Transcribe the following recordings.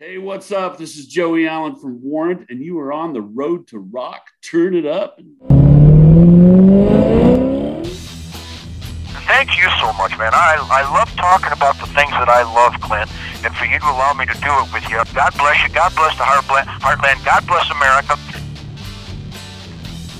Hey, what's up? This is Joey Allen from Warrant, and you are on the road to rock. Turn it up. Thank you so much, man. I, I love talking about the things that I love, Clint, and for you to allow me to do it with you. God bless you. God bless the Heartland. Heartland. God bless America.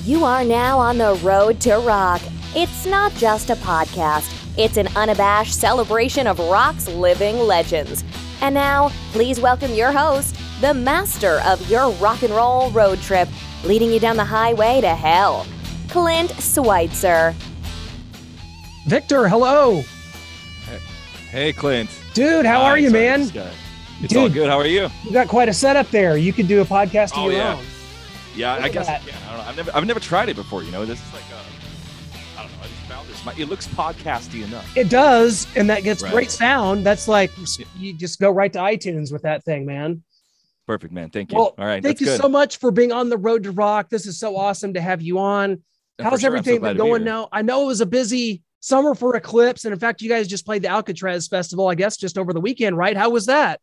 You are now on the road to rock. It's not just a podcast, it's an unabashed celebration of rock's living legends. And now, please welcome your host, the master of your rock and roll road trip, leading you down the highway to hell, Clint Schweitzer. Victor, hello. Hey, Clint. Dude, how Hi, are you, sorry, man? this guy. It's all Dude. good. How are you? You got quite a setup there. You could do a podcast of Oh, your yeah. own. Yeah, Look I guess. that. Yeah, I don't know. I've never, I've never tried it before. You know, this is like, My, it looks podcasty enough. It does, and that gets Right. great sound. That's like you just go right to iTunes with that thing, man. Perfect, man. Thank you. Well, all right, thank you good. so much for being on the road to rock. This is so awesome to have you on. How's sure. So everything been to be going now? I know it was a busy summer for Eclipse, and in fact, you guys just played the Alcatraz Festival, I guess, just over the weekend, right? How was that?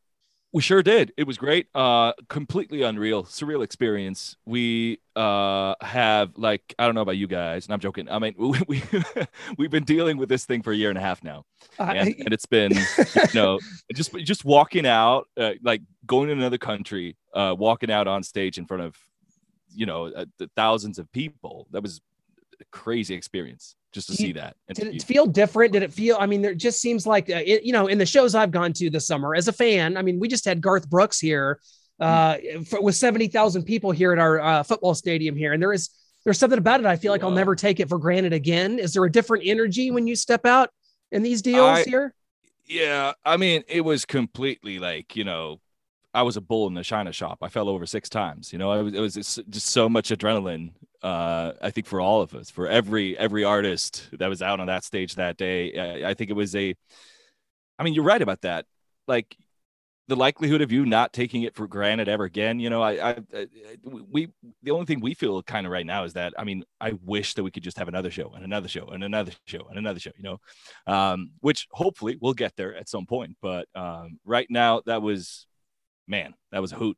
We sure did. It was great. Uh, completely unreal, surreal experience. We uh have like I don't know about you guys, and I'm joking. I mean, we, we we've been dealing with this thing for a year and a half now. and, I- and it's been you know just just walking out uh, like going to another country uh walking out on stage in front of you know uh, the thousands of people that was a crazy experience just to you- see that did it feel different? Did it feel i mean there just seems like uh, it, you know in the shows i've gone to this summer as a fan i mean we just had garth brooks here uh for, with 70000 people here at our uh, football stadium here. And there is there's something about it i feel like i'll never take it for granted again. Is there a different energy when you step out in these deals I- here? Yeah i mean it was completely like you know i was a bull in the china shop. I fell over six times you know it was, it was just so much adrenaline uh i think for all of us for every every artist that was out on that stage that day i, I think it was a i mean you're right about that like the likelihood of you not taking it for granted ever again you know i i, I we the only thing we feel kind of right now is that i mean i wish that we could just have another show and another show and another show and another show you know um, which hopefully we'll get there at some point. But um, right now, that was, man, that was a hoot.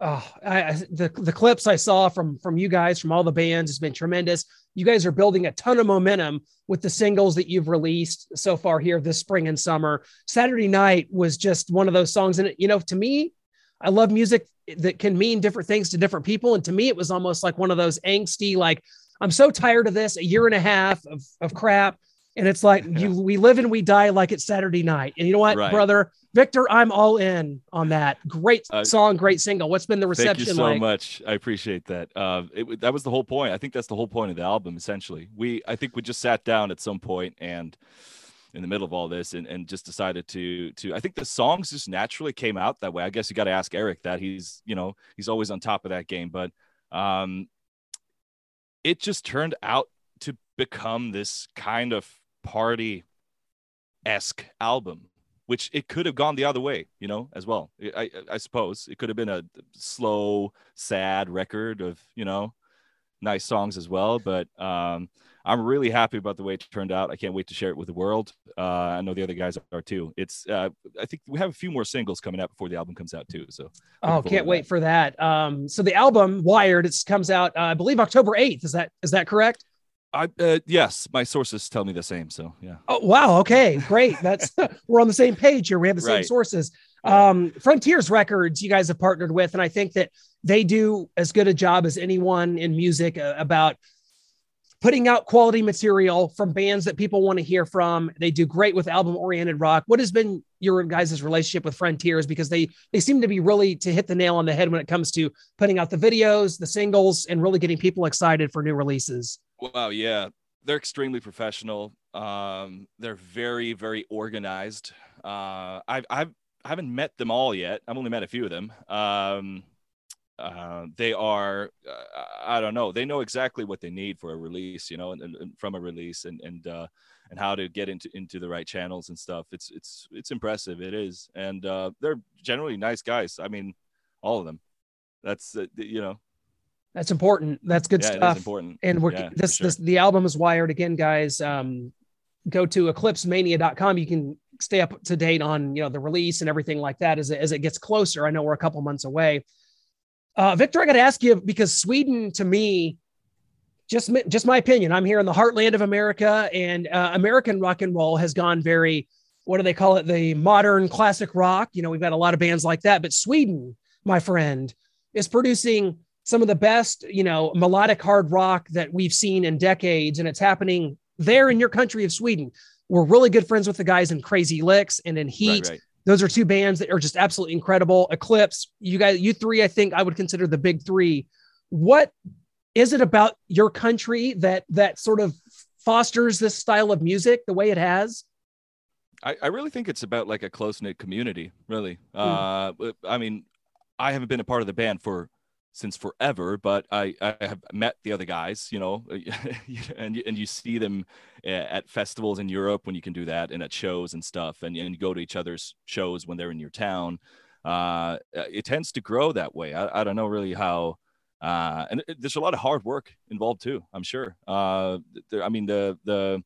Oh, I, the the clips I saw from from you guys from all the bands has been tremendous. You guys are building a ton of momentum with the singles that you've released so far here this spring and summer. Saturday Night was just one of those songs, and you know, to me, I love music that can mean different things to different people, and to me, it was almost like one of those angsty, like I'm so tired of this, a year and a half of of crap. And it's like you, we live and we die like it's Saturday night. And you know what, Right. brother, Victor, I'm all in on that. Great Uh, song, great single. What's been the reception? Thank you so like? much. I appreciate that. Uh, it, that was the whole point. I think that's the whole point of the album, essentially. We, I think we just sat down at some point and in the middle of all this and, and just decided to to I think the songs just naturally came out that way. I guess you got to ask Eric that he's you know he's always on top of that game, but um, it just turned out to become this kind of party esque album, which it could have gone the other way, you know, as well. I, I, suppose it could have been a slow, sad record of, you know, nice songs as well. But um, I'm really happy about the way it turned out. I can't wait to share it with the world. Uh, I know the other guys are too. It's, uh, I think we have a few more singles coming out before the album comes out too. So, Oh, can't wait that. for that. Um, so the album Wired, it comes out, uh, I believe October 8th. Is that, is that correct? I, uh, yes, my sources tell me the same. So, yeah. Oh, wow. Okay, great. That's, we're on the same page here. We have the same Right. sources. Um, Frontiers Records, you guys have partnered with, and I think that they do as good a job as anyone in music uh, about putting out quality material from bands that people want to hear from. They do great with album oriented rock. What has been your guys' relationship with Frontiers? Because they they seem to be really to hit the nail on the head when it comes to putting out the videos, the singles, and really getting people excited for new releases. Wow, yeah. They're extremely professional. Um, they're very, very organized. Uh, I've, I've, I haven't met them all yet. I've only met a few of them. Um, uh, they are, uh, I don't know, they know exactly what they need for a release, you know, and, and, from a release and, and, uh, and how to get into, into the right channels and stuff. It's, it's, it's impressive. It is. And, uh, they're generally nice guys. I mean, all of them. That's, uh, you know, That's important. That's good yeah, stuff. important. and we're Yeah, this sure. this the album is wired again guys um go to eclipsemania.com you can stay up to date on you know the release and everything like that as it, as it gets closer. I know we're a couple months away. Uh, Victor, I got to ask you because Sweden, to me, just just my opinion. I'm here in the heartland of America, and uh, American rock and roll has gone very what do they call it? The modern classic rock. You know, we've got a lot of bands like that, but Sweden, my friend, is producing some of the best, you know, melodic hard rock that we've seen in decades, and it's happening there in your country of Sweden. We're really good friends with the guys in Crazy Lixx and in Heat. Right, right. Those are two bands that are just absolutely incredible. Eclipse, you guys, you three, I think I would consider the big three. What is it about your country that that sort of fosters this style of music the way it has? I, I really think it's about like a close knit community, really. Mm. Uh, I mean, I haven't been a part of the band for since forever, but I, I have met the other guys, you know, and, and you see them at festivals in Europe when you can do that and at shows and stuff, and, and you go to each other's shows when they're in your town. Uh, it tends to grow that way. I, I don't know really how, uh, and there's a lot of hard work involved too, I'm sure. Uh, there, I mean, the, the,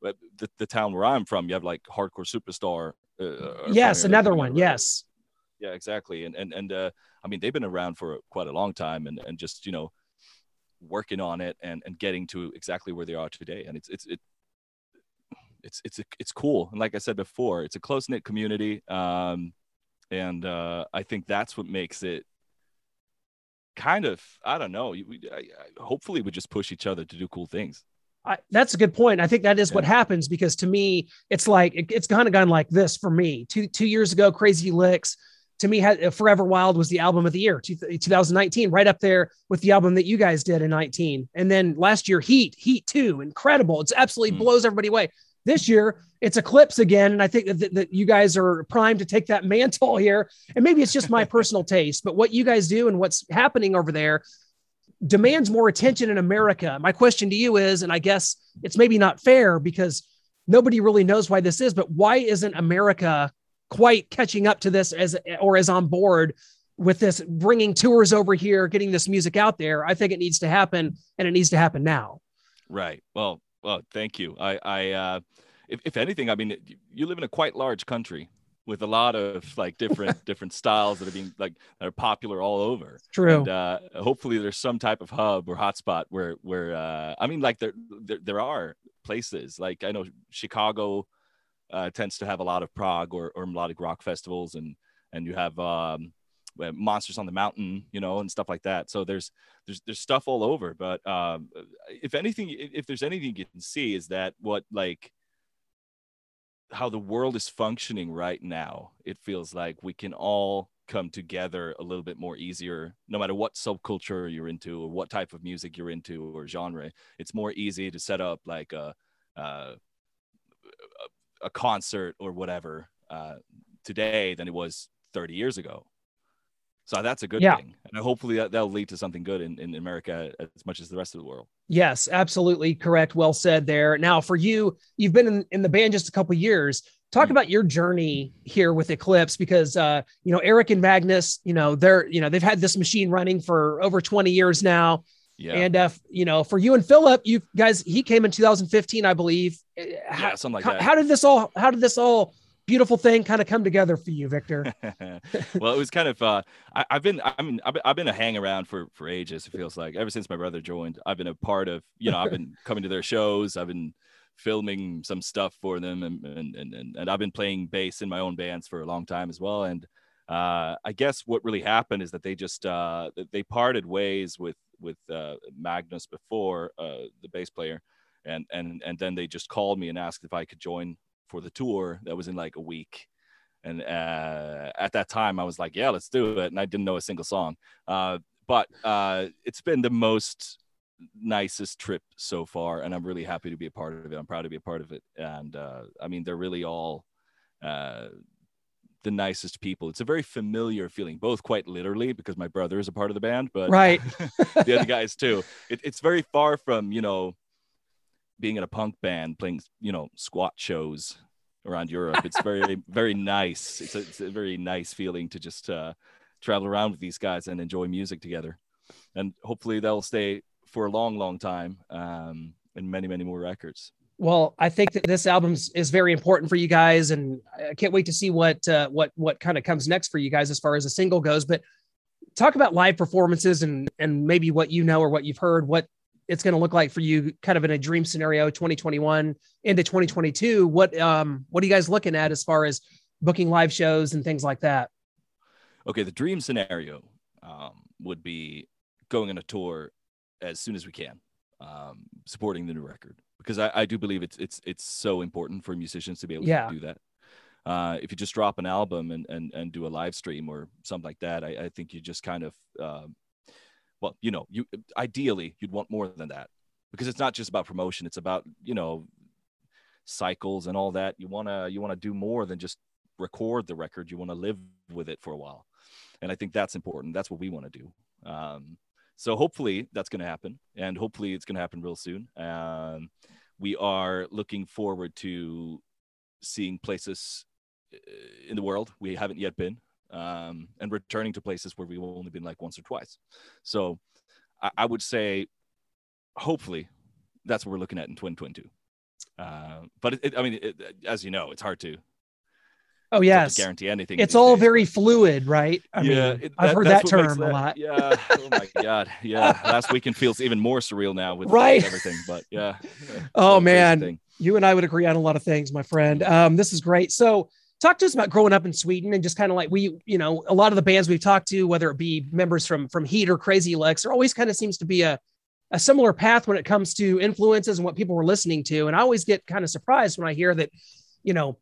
the, the town where I'm from, you have like hardcore superstar. Uh, yes, another one. Yes. Yeah, exactly. And and and uh, I mean, they've been around for quite a long time, and and just you know, working on it and and getting to exactly where they are today. And it's it's it. It's it's it's cool, and like I said before, it's a close knit community, um, and uh, I think that's what makes it kind of I don't know. We, I, I, hopefully, we just push each other to do cool things. I, that's a good point. I think that is yeah. what happens because to me, it's like it, it's kind of gone like this for me. Two two years ago, Crazy Lixx to me had Forever Wild was the album of the year, 2019, right up there with the album that you guys did in 19. And then last year, Heat, Heat Two, incredible. It's absolutely mm. blows everybody away. This year, it's Eclipse again, and I think that, that you guys are primed to take that mantle here. And maybe it's just my personal taste, but what you guys do and what's happening over there demands more attention in America. My question to you is, and I guess it's maybe not fair because nobody really knows why this is, but why isn't America quite catching up to this as or as on board with this bringing tours over here, getting this music out there? I think it needs to happen, and it needs to happen now. Right. Well, well, thank you. I, I, uh, if, if anything, I mean, you live in a quite large country with a lot of like different different styles that are being like that are popular all over. True. And uh, hopefully there's some type of hub or hotspot where where uh, I mean like there, there there are places like I know Chicago uh, tends to have a lot of prog or, or melodic rock festivals and and you have um, monsters on the mountain you know and stuff like that. So there's there's there's stuff all over but um, if anything if there's anything you can see is that what like how the world is functioning right now, it feels like we can all come together a little bit more easier no matter what subculture you're into or what type of music you're into or genre. It's more easy to set up like a a, a concert or whatever uh, today than it was 30 years ago so that's a good yeah. thing. And hopefully that, that'll lead to something good in, in America as much as the rest of the world. Yes, absolutely correct. Well said there. Now, for you, you've been in, in the band just a couple years. Talk mm-hmm. about your journey here with Eclipse because uh, you know, Eric and Magnus, you know, they're, you know, they've had this machine running for over 20 years now. Yeah. And uh, you know, for you and Philip, you guys, he came in 2015, I believe. How, yeah, something like how, that. How did this all how did this all beautiful thing kind of come together for you, Victor? well, it was kind of uh, I, have been I mean I've been, I've been a hang around for for ages. It feels like ever since my brother joined, I've been a part of you know I've been coming to their shows. I've been filming some stuff for them, and and and, and I've been playing bass in my own bands for a long time as well. And uh, I guess what really happened is that they just uh, they parted ways with with uh, Magnus before uh, the bass player, and and and then they just called me and asked if I could join for the tour that was in like a week. And uh, at that time, I was like, yeah, let's do it. And I didn't know a single song. Uh, but uh, it's been the most nicest trip so far. And I'm really happy to be a part of it. I'm proud to be a part of it. And uh, I mean, they're really all the nicest people. It's a very familiar feeling, both quite literally because my brother is a part of the band, but right, the other guys too. It, it's very far from you know being in a punk band playing you know squat shows around Europe. It's very very nice. It's a, it's a, very nice feeling to just uh, travel around with these guys and enjoy music together, and hopefully they'll stay for a long long time um, and many many more records. Well, I think that this album is very important for you guys, and I can't wait to see what uh, what what kind of comes next for you guys as far as a single goes. But talk about live performances and and maybe what you know or what you've heard, what it's going to look like for you, kind of in a dream scenario, 2021 into 2022. What um what are you guys looking at as far as booking live shows and things like that? Okay, the dream scenario um, would be going on a tour as soon as we can, um, supporting the new record because I, I do believe it's it's it's so important for musicians to be able yeah. to do that. Uh, if you just drop an album and, and and do a live stream or something like that, I, I think you just kind of uh, well, you know, you ideally you'd want more than that because it's not just about promotion; it's about you know cycles and all that. You wanna you wanna do more than just record the record. You want to live with it for a while, and I think that's important. That's what we want to do. Um, so hopefully that's going to happen, and hopefully it's going to happen real soon. Um, we are looking forward to seeing places uh, in the world we haven't yet been, um, and returning to places where we've only been like once or twice. So I, I would say, hopefully, that's what we're looking at in 2022. Uh, but it, it, I mean, it, as you know, it's hard to Oh yes, guarantee anything. It's all days, very but... fluid, right? I yeah, mean, it, I've heard that term that, a lot. Yeah. Oh my god. Yeah. Last weekend feels even more surreal now with right. everything. But yeah. oh man, you and I would agree on a lot of things, my friend. Um, this is great. So talk to us about growing up in Sweden and just kind of like we, you know, a lot of the bands we've talked to, whether it be members from from Heat or Crazy Lixx, there always kind of seems to be a a similar path when it comes to influences and what people were listening to. And I always get kind of surprised when I hear that, you know,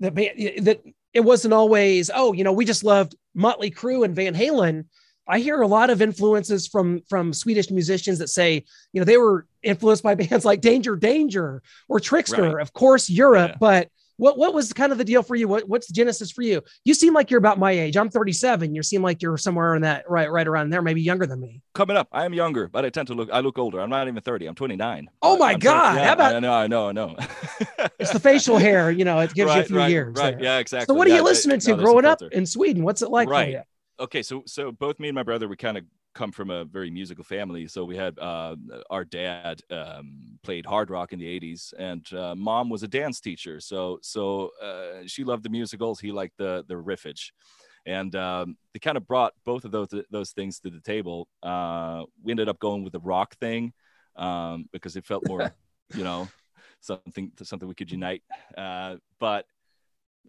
that that it wasn't always oh you know we just loved Motley Crue and Van Halen. I hear a lot of influences from from Swedish musicians that say you know they were influenced by bands like Danger Danger or Trixter, right. of course Europe, yeah. but what what was kind of the deal for you? What what's the genesis for you? You seem like you're about my age. I'm 37. You seem like you're somewhere in that right right around there, maybe younger than me. Coming up, I am younger, but I tend to look I look older. I'm not even 30. I'm 29. Oh my I'm god! yeah, How about I know I know I know. it's the facial hair. You know, it gives right, you a few right, years. Right. There. Yeah. Exactly. So what are you listening to growing up in Sweden? What's it like right. Okay, so so both me and my brother we kind of come from a very musical family. So we had uh, our dad um, played hard rock in the 80s, and uh, mom was a dance teacher. So so uh, she loved the musicals. He liked the the riffage, and um, they kind of brought both of those those things to the table. Uh, we ended up going with the rock thing um, because it felt more, you know, something something we could unite. Uh, but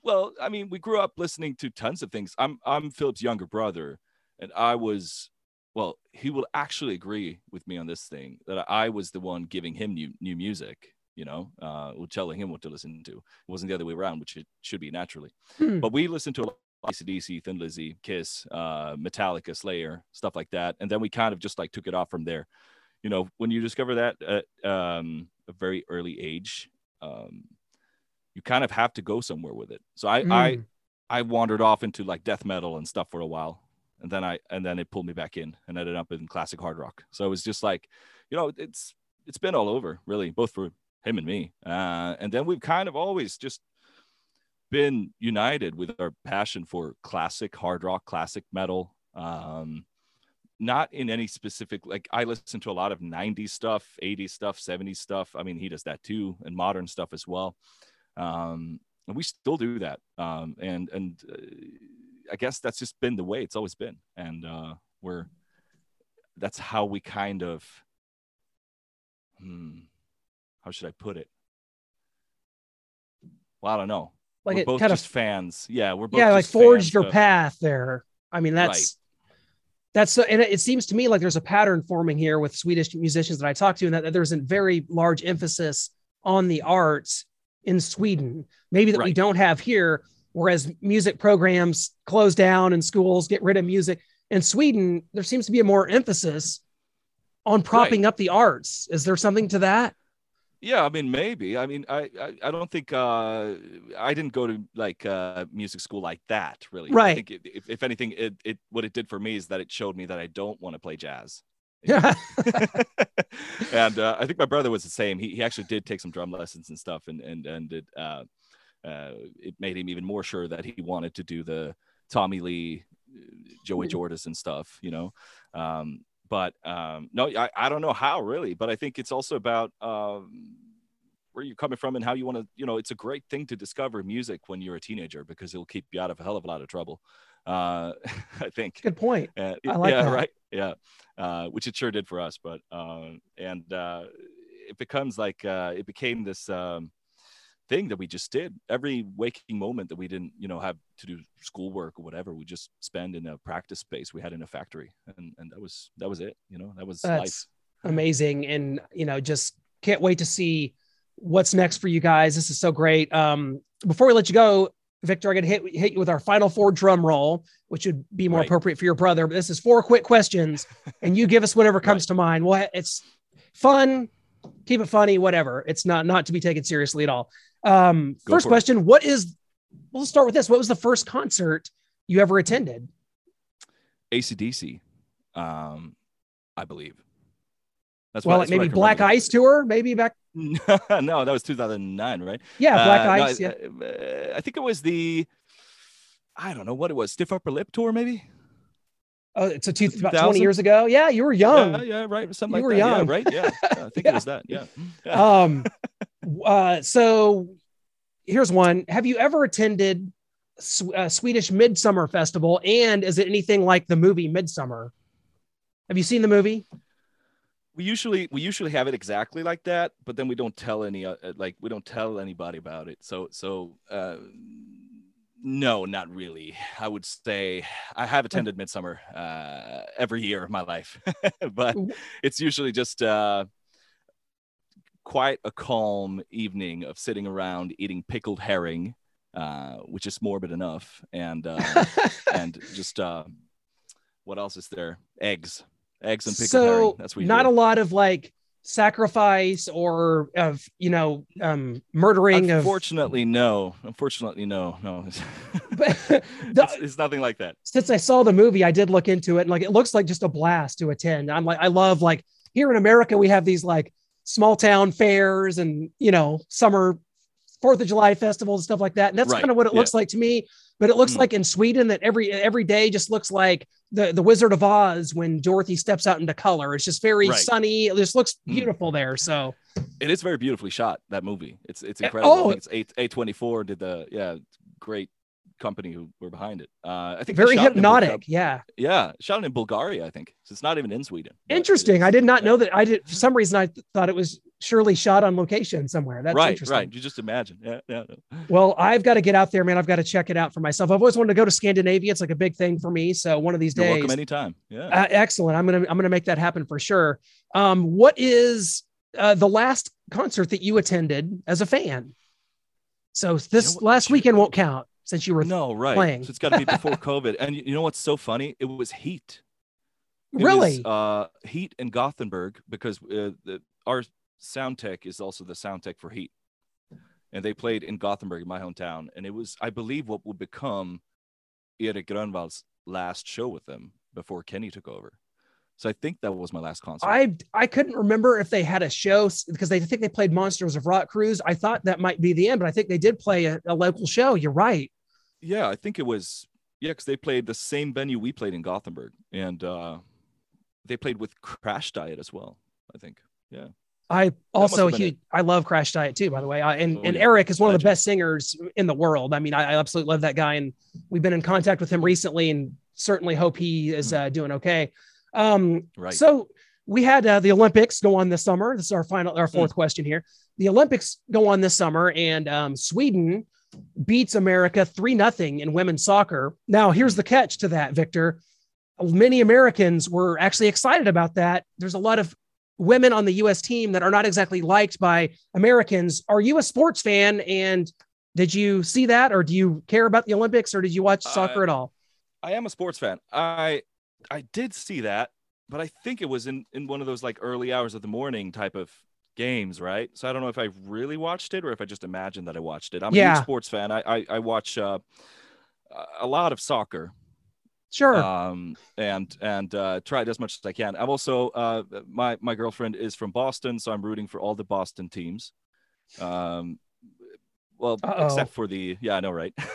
well, I mean, we grew up listening to tons of things. I'm I'm Philip's younger brother, and I was well, he will actually agree with me on this thing that I was the one giving him new new music, you know, uh, telling him what to listen to. It wasn't the other way around, which it should be naturally. Hmm. But we listened to a lot of ACDC, Thin Lizzy, Kiss, uh, Metallica, Slayer, stuff like that. And then we kind of just like took it off from there. You know, when you discover that at um, a very early age, um, you kind of have to go somewhere with it. So I, I, hmm. I wandered off into like death metal and stuff for a while and then I and then it pulled me back in and ended up in classic hard rock. So it was just like, you know, it's it's been all over really, both for him and me. Uh, and then we've kind of always just been united with our passion for classic hard rock, classic metal. Um, not in any specific like I listen to a lot of 90s stuff, 80s stuff, 70s stuff. I mean, he does that too, and modern stuff as well. Um, and we still do that. Um, and and uh, I guess that's just been the way it's always been, and uh, we're that's how we kind of hmm, how should I put it? Well, I don't know. Like we're both kind just of fans. Yeah, we're both yeah, like forged your of, path there. I mean, that's right. that's so, and it seems to me like there's a pattern forming here with Swedish musicians that I talk to, and that, that there's a very large emphasis on the arts in Sweden, maybe that right. we don't have here whereas music programs close down and schools get rid of music. In Sweden, there seems to be a more emphasis on propping right. up the arts. Is there something to that? Yeah, I mean, maybe. I mean, I I, I don't think uh, I didn't go to like uh, music school like that, really. Right. I think it, if, if anything, it, it what it did for me is that it showed me that I don't want to play jazz. Yeah. and uh, I think my brother was the same. He, he actually did take some drum lessons and stuff, and and and it uh, uh, it made him even more sure that he wanted to do the Tommy Lee, Joey mm-hmm. Stuff, you know. Um, but um, no, I, I don't know how really, but I think it's also about um, where you're coming from and how you want to you know it's a great thing to discover music when you're a teenager because it'll keep you out of a hell of a lot of trouble uh i think Good point. uh, I like yeah that. right yeah uh which it sure did for us but um and uh it becomes like uh it became this um thing that we just did every waking moment that we didn't you know have to do schoolwork or whatever we just spend in a practice space we had in a factory and and that was that was it you know that was life amazing. And, you know, just can't wait to see what's next for you guys. This is so great. Um, before we let you go, Victor, I got to hit, hit you with our final four drum roll, which would be more Right. appropriate for your brother. But this is four quick questions, and you give us whatever comes to mind. Well, it's fun, keep it funny, whatever. It's not not to be taken seriously at all. Um, Go first for it. question: What is? We'll start with this. What was the first concert you ever attended? acdc um i believe that's well, what, like that's maybe Black remember. Ice tour, maybe back. no that was 2009 right Yeah, Black Uh, no, Ice. yeah. uh, I think it was the, I don't know what it was, Stiff Upper Lip tour, maybe. Oh, it's a two, about 20 years ago. Yeah, you were young. Yeah, yeah, right, something You like were that. young. Yeah, right. Yeah, Yeah, I think it was that. Yeah. yeah. Um, uh, so here's one. Have you ever attended Sw- uh, Swedish Midsummer Festival? And is it anything like the movie Midsommar? Have you seen the movie? we usually we usually have it exactly like that, but then we don't tell any uh, uh, like we don't tell anybody about it. So so uh, no, not really. I would say I have attended Midsummer uh, every year of my life, but it's usually just uh, quite a calm evening of sitting around eating pickled herring, uh, which is morbid enough, and uh, and just uh, what else is there? Eggs, eggs and pickled herring. That's what not do. a lot of like sacrifice or of you know um murdering of Unfortunately, no. Unfortunately, no. No, but it's, it's nothing like that. since I saw the movie, I did look into it and like it looks like just a blast to attend. I'm like, I love like here in America, we have these like small town fairs and you know, summer Fourth of July festivals and stuff like that. And that's Right, kind of what it yeah. looks like to me. But it looks Mm. like in Sweden that every every day just looks like the, the Wizard of Oz when Dorothy steps out into color. It's just very Right. sunny. It just looks Mm. beautiful there. So It is very beautifully shot. That movie. It's it's Uh, incredible. oh. I think it's eight A twenty four did the yeah great company who were behind it. Uh, I think very hypnotic. Yeah. Yeah, shot in Bulgaria. I think so. It's not even in Sweden. Interesting. I did not Yeah. know that. I did for some reason I th- thought it was surely shot on location somewhere. That's right, interesting. right. You just imagine. Yeah, yeah. Well, I've got to get out there, man. I've got to check it out for myself. I've always wanted to go to Scandinavia. It's like a big thing for me. So one of these You're days, welcome anytime. Yeah. uh, excellent. I'm gonna I'm gonna make that happen for sure. Um, what is uh, the last concert that you attended as a fan? So this what? last weekend won't count since you were no, right. playing. So it's got to be before COVID. And you, know what's so funny? It was Heat. It really. was, uh, Heat in Gothenburg because uh, the, our sound tech is also the sound tech for Heat, and they played in Gothenburg, my hometown, and it was, I believe, what would become Erik Grönvall's last show with them before Kenny took over. So I think that was my last concert. I I couldn't remember if they had a show because they I think they played Monsters of Rock Cruise. I thought that might be the end, but I think they did play a, a local show. You're right. Yeah, I think it was yeah, because they played the same venue we played in Gothenburg, and uh, they played with Crashdïet as well. I think. Yeah. I also huge. I love Crashdïet too, by the way. I, and Oh, and yeah. Eric is one of the best singers in the world. I mean, I, I absolutely love that guy, and we've been in contact with him recently, and certainly hope he is uh, doing okay. Um, Right. So we had uh, the Olympics go on this summer. This is our final, our Hmm. fourth question here. The Olympics go on this summer, and um, Sweden beats America three nothing in women's soccer. Now, here's the catch to that, Victor. Many Americans were actually excited about that. There's a lot of women on the U.S. team that are not exactly liked by Americans. Are you a sports fan? And did you see that, or do you care about the Olympics, or did you watch soccer Uh, at all? I am a sports fan. I I did see that, but I think it was in in one of those like early hours of the morning type of games, right? So I don't know if I really watched it or if I just imagined that I watched it. I'm a huge sports fan. I I, I watch uh, a lot of soccer, Sure. um, and and uh, try it as much as I can. I'm also uh, my my girlfriend is from Boston, so I'm rooting for all the Boston teams. Um, well, Uh-oh. except for the yeah, I know, right? I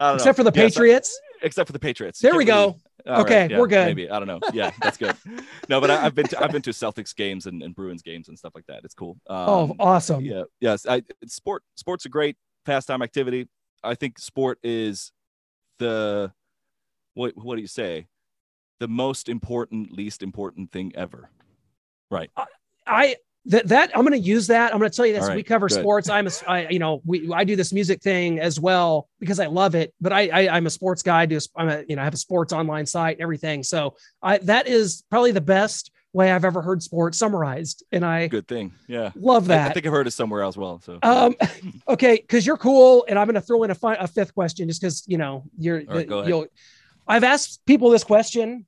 don't know. Except for the Yeah, Patriots. except for the Patriots. There we go. All Okay, right, yeah, we're good. Maybe I don't know. Yeah, that's good. no, but I, have been to, I've been to Celtics games and, and Bruins games and stuff like that. It's cool. Um, oh, awesome. yeah, yes. I, it's sport sports a great pastime activity. I think sport is the what what do you say? The most important, least important thing ever. Right. I that that I'm going to use that. I'm going to tell you this. Right, we cover good. sports. I'm a, I, you know, we I do this music thing as well because I love it. But I, I I'm a sports guy. I do I'm a you know I have a sports online site and everything. So I that is probably the best way I've ever heard sports summarized, and I Good thing. Yeah. love that. I think I've heard it somewhere as well. So Um, okay, because you're cool, and I'm going to throw in a, fi- a fifth question just because you know you're. Right, ahead. You'll, I've asked people this question,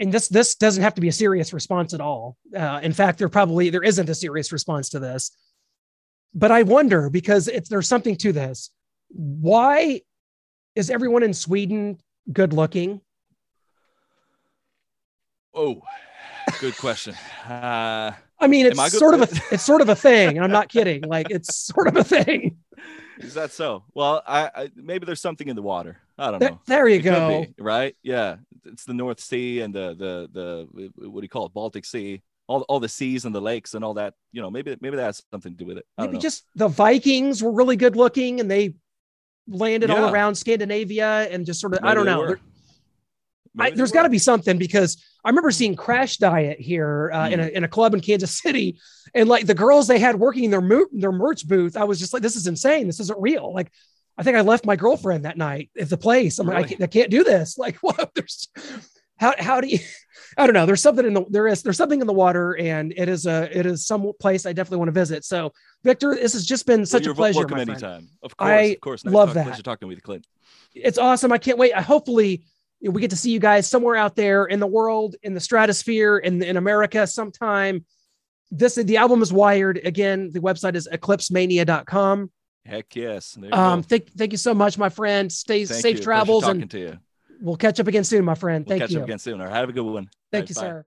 and this this doesn't have to be a serious response at all. Uh, in fact, there probably there isn't a serious response to this, but I wonder because it's there's something to this. Why is everyone in Sweden good looking? oh, good question. Uh, I mean, I it's good- sort of a it's sort of a thing, and I'm not kidding. Like it's sort of a thing. is that so? Well, I, I maybe there's something in the water. I don't There, know. there you It go. be, right? Yeah, it's the North Sea and the the the what do you call it, Baltic Sea, all all the seas and the lakes and all that. You know, maybe maybe that has something to do with it. Maybe know. just the Vikings were really good looking and they landed all around Scandinavia and just sort of I don't know. I, there's got to be something because I remember seeing Crashdïet here uh, in a in a club in Kansas City, and like the girls they had working in their mo- their merch booth, I was just like, this is insane. This isn't real. Like, I think I left my girlfriend that night at the place. I'm like, I can't, I can't do this. Like, what? There's how how do you? I don't know. There's something in the there is there's something in the water, and it is a it is some place I definitely want to visit. So, Victor, this has just been such you're a pleasure. Welcome my friend. anytime. Of course, I of course. Nice love talk- that. Pleasure talking with you, Clint. it's awesome. I can't wait. I hopefully we get to see you guys somewhere out there in the world, in the stratosphere, in in America sometime. This the album is wired. Again, the website is eclipsemania.com. Heck yes. Um, thank thank you so much, my friend. Stay Thank safe you. Travels, talking and to you. we'll catch up again soon, my friend. We'll Thank catch you. up again soon. All right, have a good one. Thank All you, bye. sir.